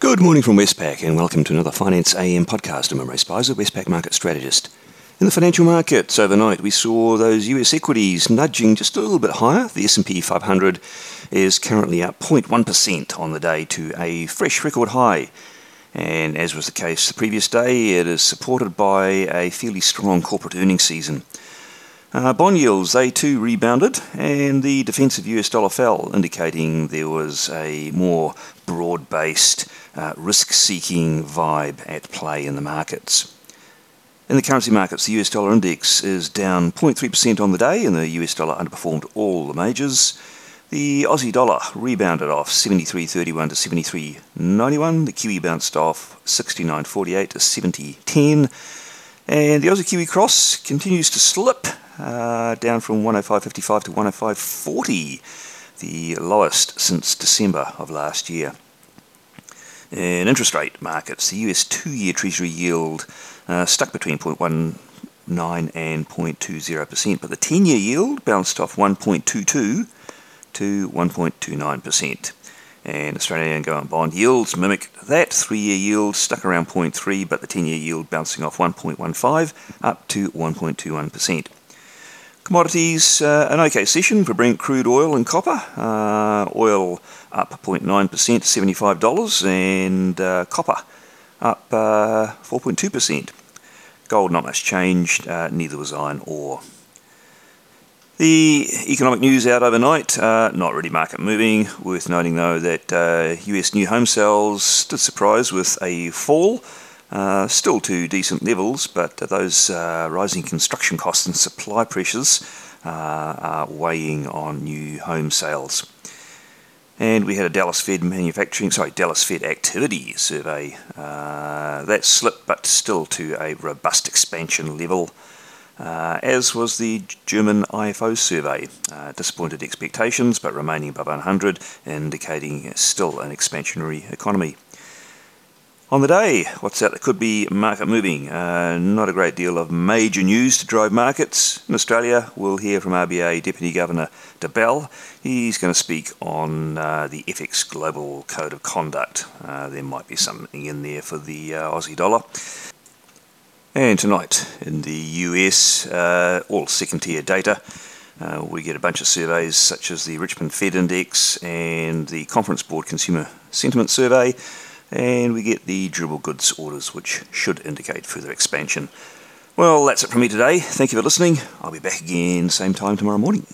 Good morning from Westpac and welcome to another Finance AM podcast. I'm Ray Spicer, Westpac market strategist. In the financial markets overnight, we saw those US equities nudging just a little bit higher. The S&P 500 is currently up 0.1% on the day to a fresh record high. And as was the case the previous day, it is supported by a fairly strong corporate earnings season. Uh, bond yields, they too rebounded, and the defensive US dollar fell, indicating there was a more broad based uh, risk seeking vibe at play in the markets. In the currency markets, the US dollar index is down 0.3% on the day, and the US dollar underperformed all the majors. The Aussie dollar rebounded off 73.31 to 73.91. The Kiwi bounced off 69.48 to 70.10. And the Aussie Kiwi cross continues to slip uh, down from 105.55 to 105.40, the lowest since December of last year. In interest rate markets, the US two year Treasury yield uh, stuck between 0.19 and 0.20%, but the 10 year yield bounced off 1.22 to 1.29%. And Australian government bond yields mimic that. Three year yield stuck around 0.3, but the 10 year yield bouncing off 1.15 up to 1.21%. Commodities, uh, an okay session for Brent crude oil and copper. Uh, oil up 0.9% to $75, and uh, copper up 4.2%. Uh, Gold, not much changed, uh, neither was iron ore. The economic news out overnight, uh, not really market moving. Worth noting though that US new home sales did surprise with a fall. Uh, still to decent levels, but those uh, rising construction costs and supply pressures uh, are weighing on new home sales. And we had a Dallas Fed manufacturing, sorry, Dallas Fed activity survey. Uh, that slipped, but still to a robust expansion level. Uh, as was the German IFO survey. Uh, disappointed expectations, but remaining above 100, indicating still an expansionary economy. On the day, what's that? That could be market moving. Uh, not a great deal of major news to drive markets. In Australia, we'll hear from RBA Deputy Governor Debelle. He's going to speak on uh, the FX Global Code of Conduct. Uh, there might be something in there for the uh, Aussie dollar. And tonight in the US, uh, all second tier data. Uh, we get a bunch of surveys such as the Richmond Fed Index and the Conference Board Consumer Sentiment Survey and we get the durable goods orders, which should indicate further expansion. Well, that's it from me today. Thank you for listening. I'll be back again same time tomorrow morning.